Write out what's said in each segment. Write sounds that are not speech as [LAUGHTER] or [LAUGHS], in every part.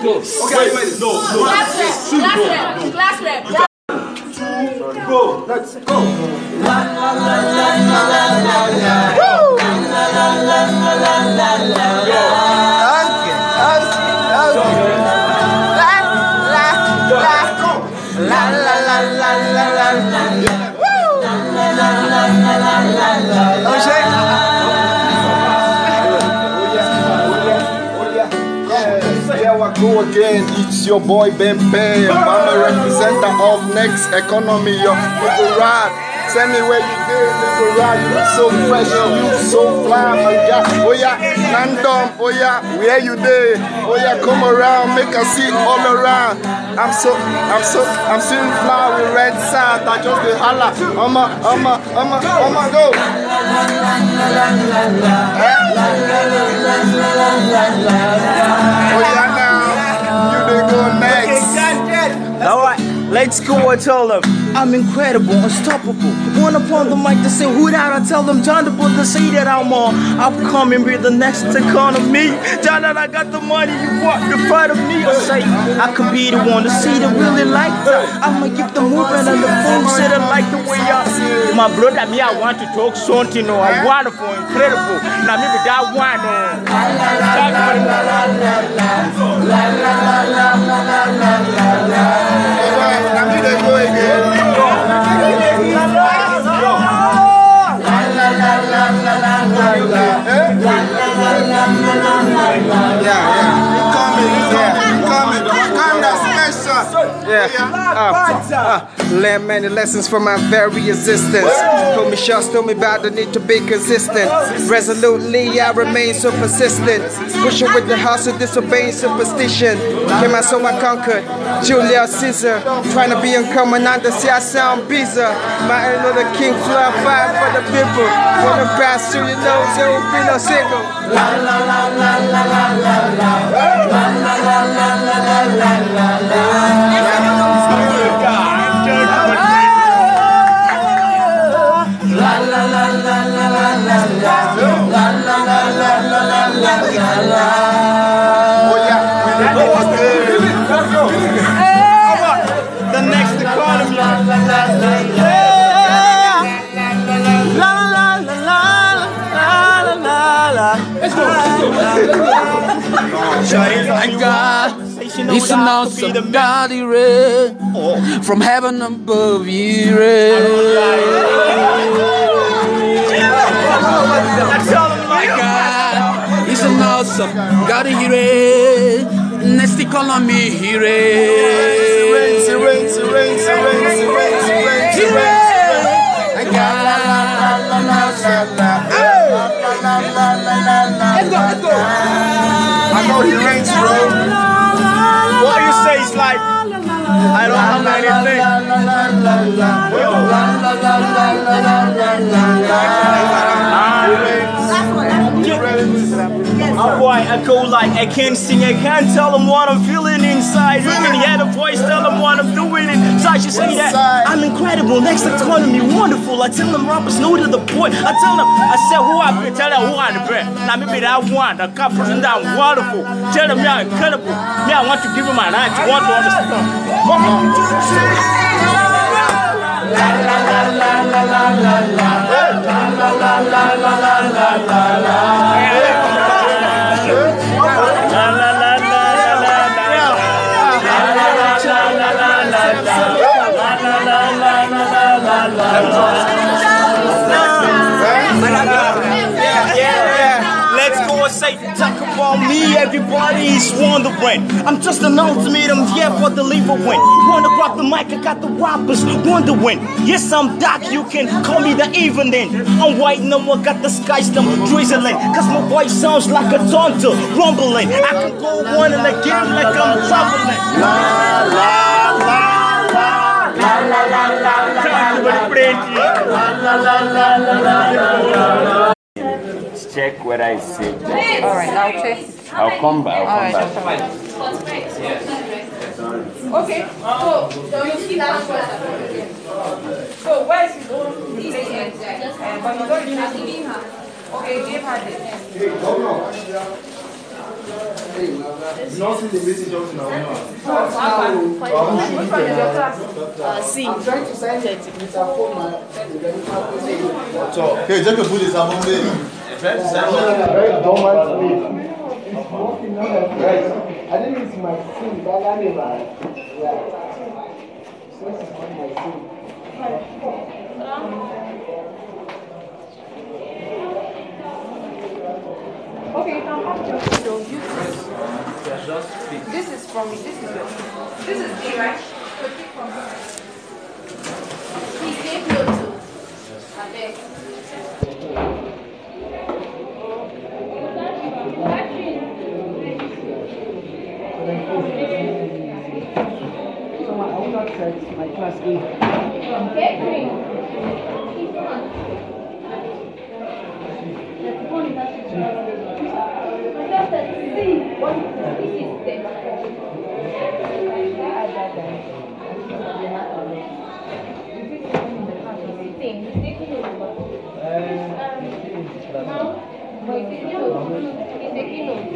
close. Okay, wait, wait. No, no. Last rep. Last rep. Last rep. Go. Let's go. La la la la la la la la. La la la la la la la la. Again. It's your boy Ben Pay. I'm a representative of Next Economy. Your nigga ride. Tell me where you did, nigga ride. You so fresh, you look so fly, my guy. Oh yeah, Nandom. Oh yeah, where you did? Oh yeah, come around, make a see all around. I'm so, I'm so, I'm seeing fly with red sand. I just the holla. I'ma, I'ma, I'ma, I'ma go. Oh yeah, now you done go next. Okay, let's go. I tell them I'm incredible, unstoppable. One upon the mic to say who that I tell them John the Bull to say that I'm on upcoming, be the next economy. John that I got the money, you want the part of me. I say I could be the one to see that really like that. I'ma give the movement and the say that like the way I. My brother, me, I want to talk something, no, I wonderful, incredible. Now maybe that one, oh. they go again. Yeah, yeah. You coming, yeah. You coming. What kind of special? Yeah. Uh, uh, learn many lessons from my very existence. Told me shots, told me about the need to be consistent. Resolutely, I remain so persistent. Pushing with the hustle, disobeying superstition. Came out so I conquered. Julius Caesar, trying to be uncommon, under see I sound. My ain't the king, fly fire for the people. For the past, you know, there will be no single. Oh it's an awesome God he read oh. from heaven above he read. My God, he's an awesome God he read. Next economy he read. I don't have anything. I'm white, I go like I can't sing, I can't tell them what I'm feeling inside. You can hear the voice, tell them what I'm doing inside. You say that I'm incredible, next to the economy, wonderful. I tell them rappers know to the point. I tell them, I said who I be, tell them who I'm the best. Now maybe that one, the cup person that I'm wonderful. Tell them you're incredible. Yeah, I want to give you my right, you want to understand. Come on. La talk about me, everybody is wondering. I'm just an ultimatum, yeah, for the lever win. Wanna grab the mic, I got the rappers wondering. Yes, I'm dark, you can call me the evening. I'm white, no one got the sky stem drizzling. Cause my voice sounds like a taunter, rumbling. I can go on and again like I'm traveling. La la la la la la la la la check what I see. Just All right, I'll check. I'll come back. I'll All come right, back. Okay, so you see that one. So where is his own replacement? But he's not giving her. Okay, give her this. Hey, governor. Hey, Jacob, trying to phone. Okay, put this lè sa fún mi. Don't want me. It's walking on the right. I think it's my sin. That I never. Yeah. So it's not my sin. Okay, you can pass your photo. Use this. This is from me. This is your. This is me, right? So take from here. Please take note too. I beg. So my own set, my class A. Okay, green.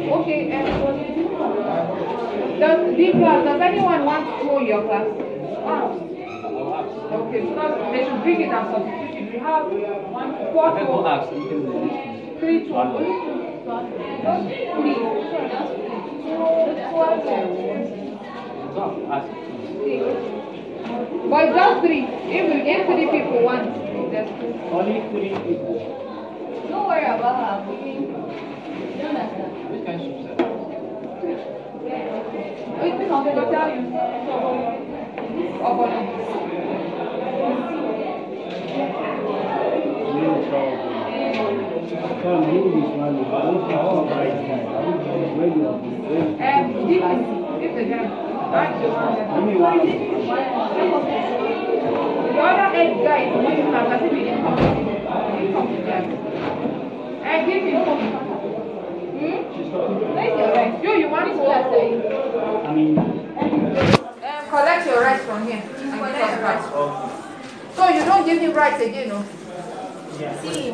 Okay, um, does, big class, does anyone want to throw your class? Ah. Okay, because they should bring it and substitute it. We have one, four to three to But just three. If if three people want, just Only three people. don't worry about her. We can. You understand? Which kind of set? Which one? I'll tell you. Oh, but um, this is this is them. That's the one. The other eight guys, when you have, I think we didn't come. We didn't come together. And give me phone. Hmm? Where's your rice? You, you want to I mean. Um, collect your rice from here. and give us rice. So you don't give me rice again, no? See,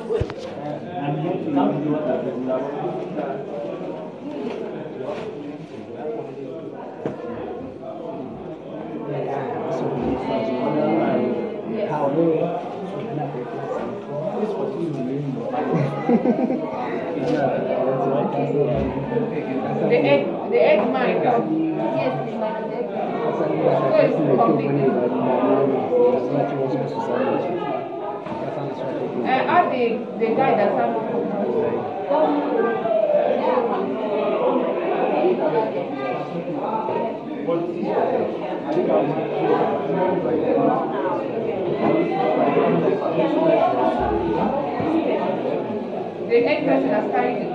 How do? the egg, the egg mine. Yes, the mine. So it's completed. Uh, ask the, the guy that The egg person has carried it.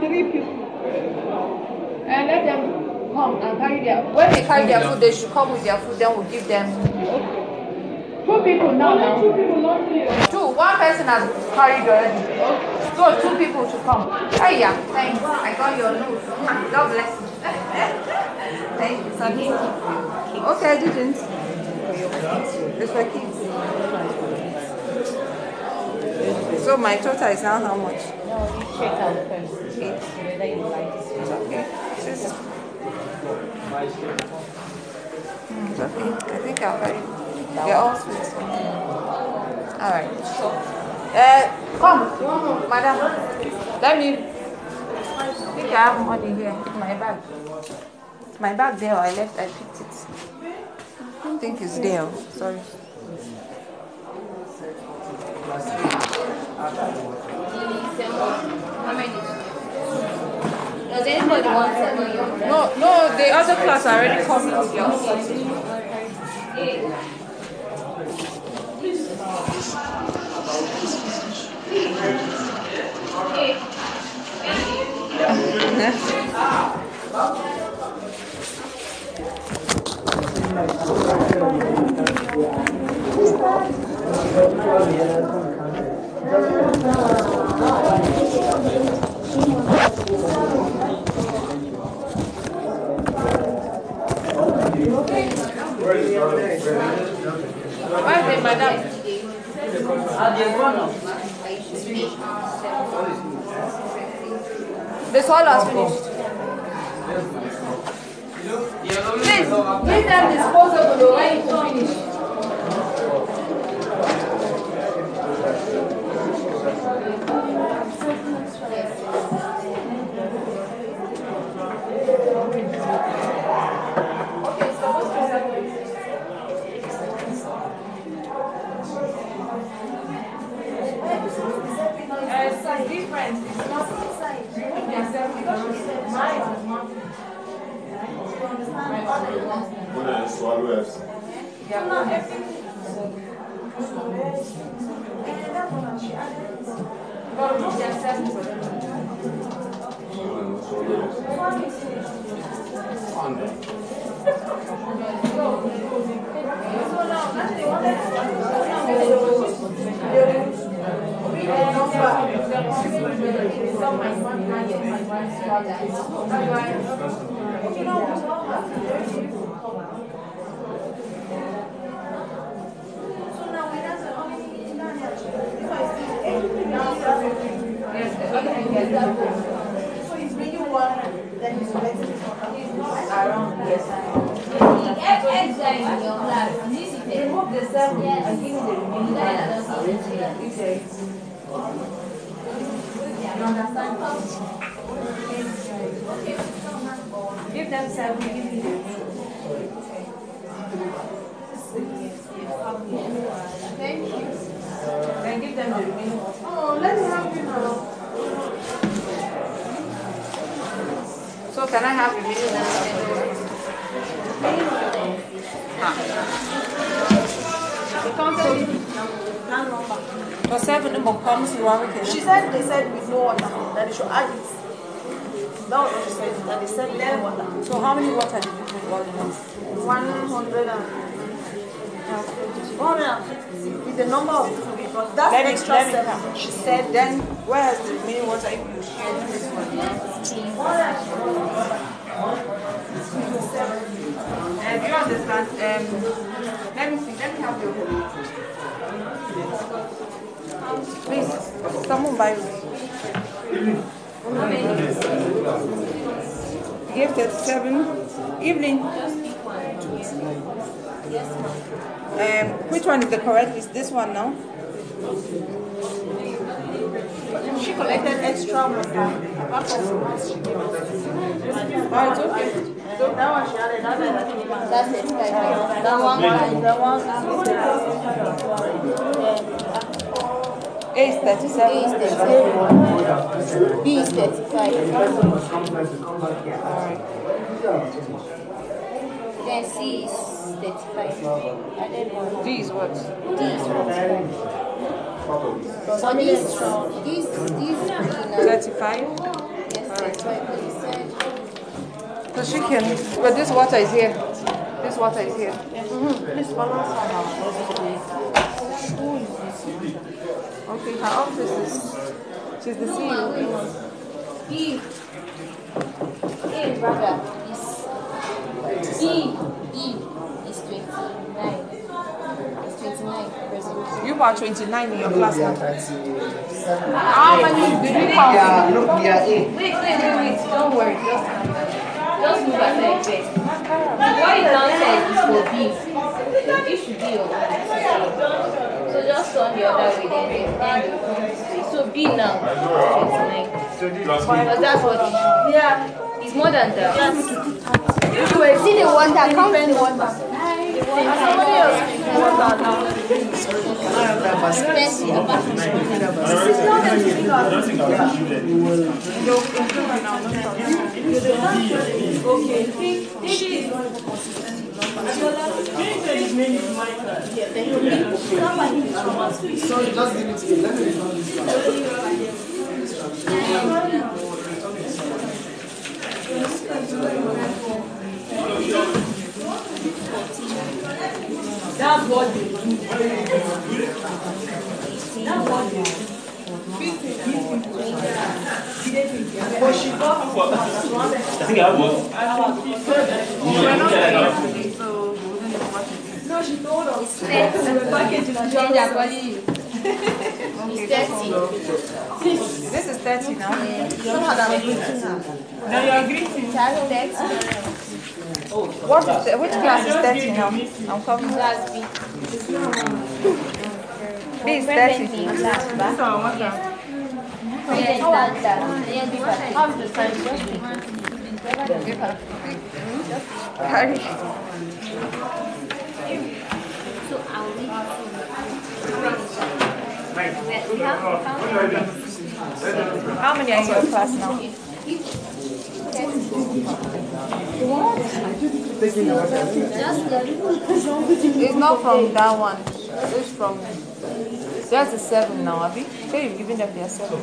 Three people. And let them come and carry their, when they carry their food, they should come with their food, then we'll give them. Two people now, now. Two people, not three. Two, one person has carried already. So two people should come. Oh yeah, thanks. I got your note. God bless you. [LAUGHS] Thank you. Okay, I didn't. It's for kids. So my total is now how much? no you check Eight. It's okay. Is-. I think I'll carry. They're all sweet. All right. Uh, come, madam. Let me. I think I have money here in my bag. It's my bag there. I left. I picked it. I don't think it's there. Sorry. Does anybody want to know seven? No, no. The other class are already come with their [LAUGHS] [LAUGHS] own. Where's the madam? The soil has finished. Please, give them disposable when you finish. なんだよ。Thank you. Give them seven, give me the Thank you. Then give them the remaining. Oh, let me help you now. So can I have the video? For seven, the book comes to one She said they said with no water, that they should add it. That was what she said, that they said no water. So how many water did you put all in all? 100 and... 150 with the number of people because that's Let extra let seven. She said Then where is the remaining water if you share this one? Uh, do you understand? Um, let me see. Let me have your Please, someone buy Give 37. Evening. Um, which one is the correct? Is this one now? she collected extra us. Oh, okay. That's it. That one, that one, A is 37. A is 37. B is 35. Then C is 35. And then. D is what? D is 45. So these, these, these beginners, 35. yes, 35 percent. So she can, but this water is here. This water is here. Please balance Okay, her office is, she's the CEO. B. A brother is B. B is 29. It's 29 percent. You are 29 in your class now. How many did you count? Yeah, look, we are eight. Wait, wait, wait, wait. Don't worry. Just, just move aside first. What is downstairs is for B. B should be there. So just turn the other way, then, you come this way. So B now, 29. Because that's what it is. Yeah. It's more than that. Yes. See the the water. Somebody else. Mercy, apart from So you this one. That's what they do. That's what they do. But she got I think I have one. No, she told us. We were packaging and she Then they're was calling you. This is 30 now. Somehow that was greeting her. Now you are greeting. What is the, which class is 30 now? I'm coming. Class B. B is 30. So, that? How's the. So I'll We have How many are in your class now? It's not from that one. It's from. There's a seven now, Abby. So you've given them their seven.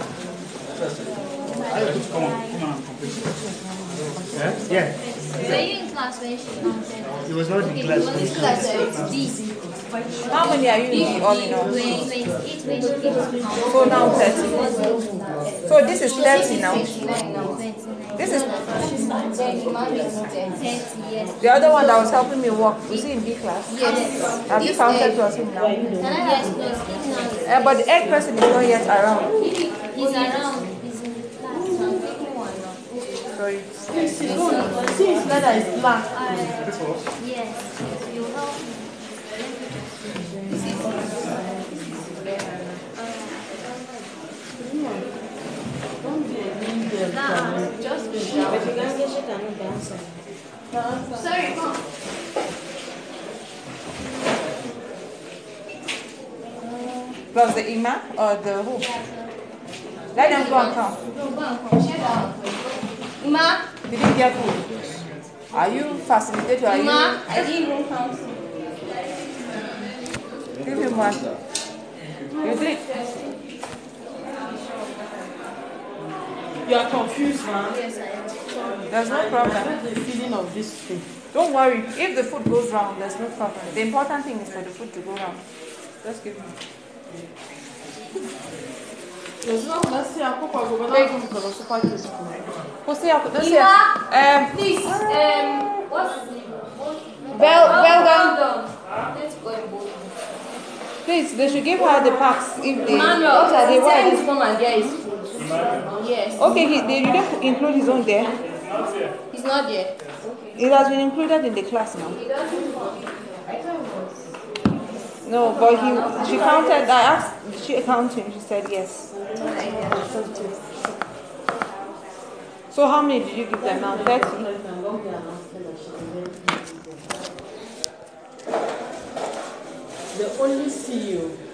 Yeah. Were you in class when she counted? He was not in class. It was class, so it's D. How many are you in the all in all? So now 30. So this is 30 now. This is the other one that was helping me walk. Was he in B class? Yes. Have you This counted egg. plus him now? Yes, plus him now. Uh, but the egg person is not yet around. He's around. He's in class. So I'm taking one now. So it's See, his leather is black. Yes. You help me. Nah, just be Sorry, come. plus the imam or the who? Let them go and count. No, go and come. Share that. Ma, Did you get food? Are you facilitator? Are Ma, you? I didn't even count. Give him one. You did. You are confused, man. Yes, I am. There's no problem. The feeling of this thing. Don't worry. If the food goes round, there's no problem. The important thing is for the food to go round. Just give me. There's no let's see how Papa go, but not going to the super kids. Who say let's see. Ima, Um, please, um, what's his name? Bell, well Well done. done. Let's go and vote. Please, they should give her the packs if they. Emmanuel, what are they? What are tell him they? to come and get his food. Yes. Okay, he, they didn't include his own there. He's not there. It has been included in the class now. He doesn't. I thought it was. No, but he she counted. I asked, she counted. him? She said yes. So how many did you give them now? Thirty. They only see you.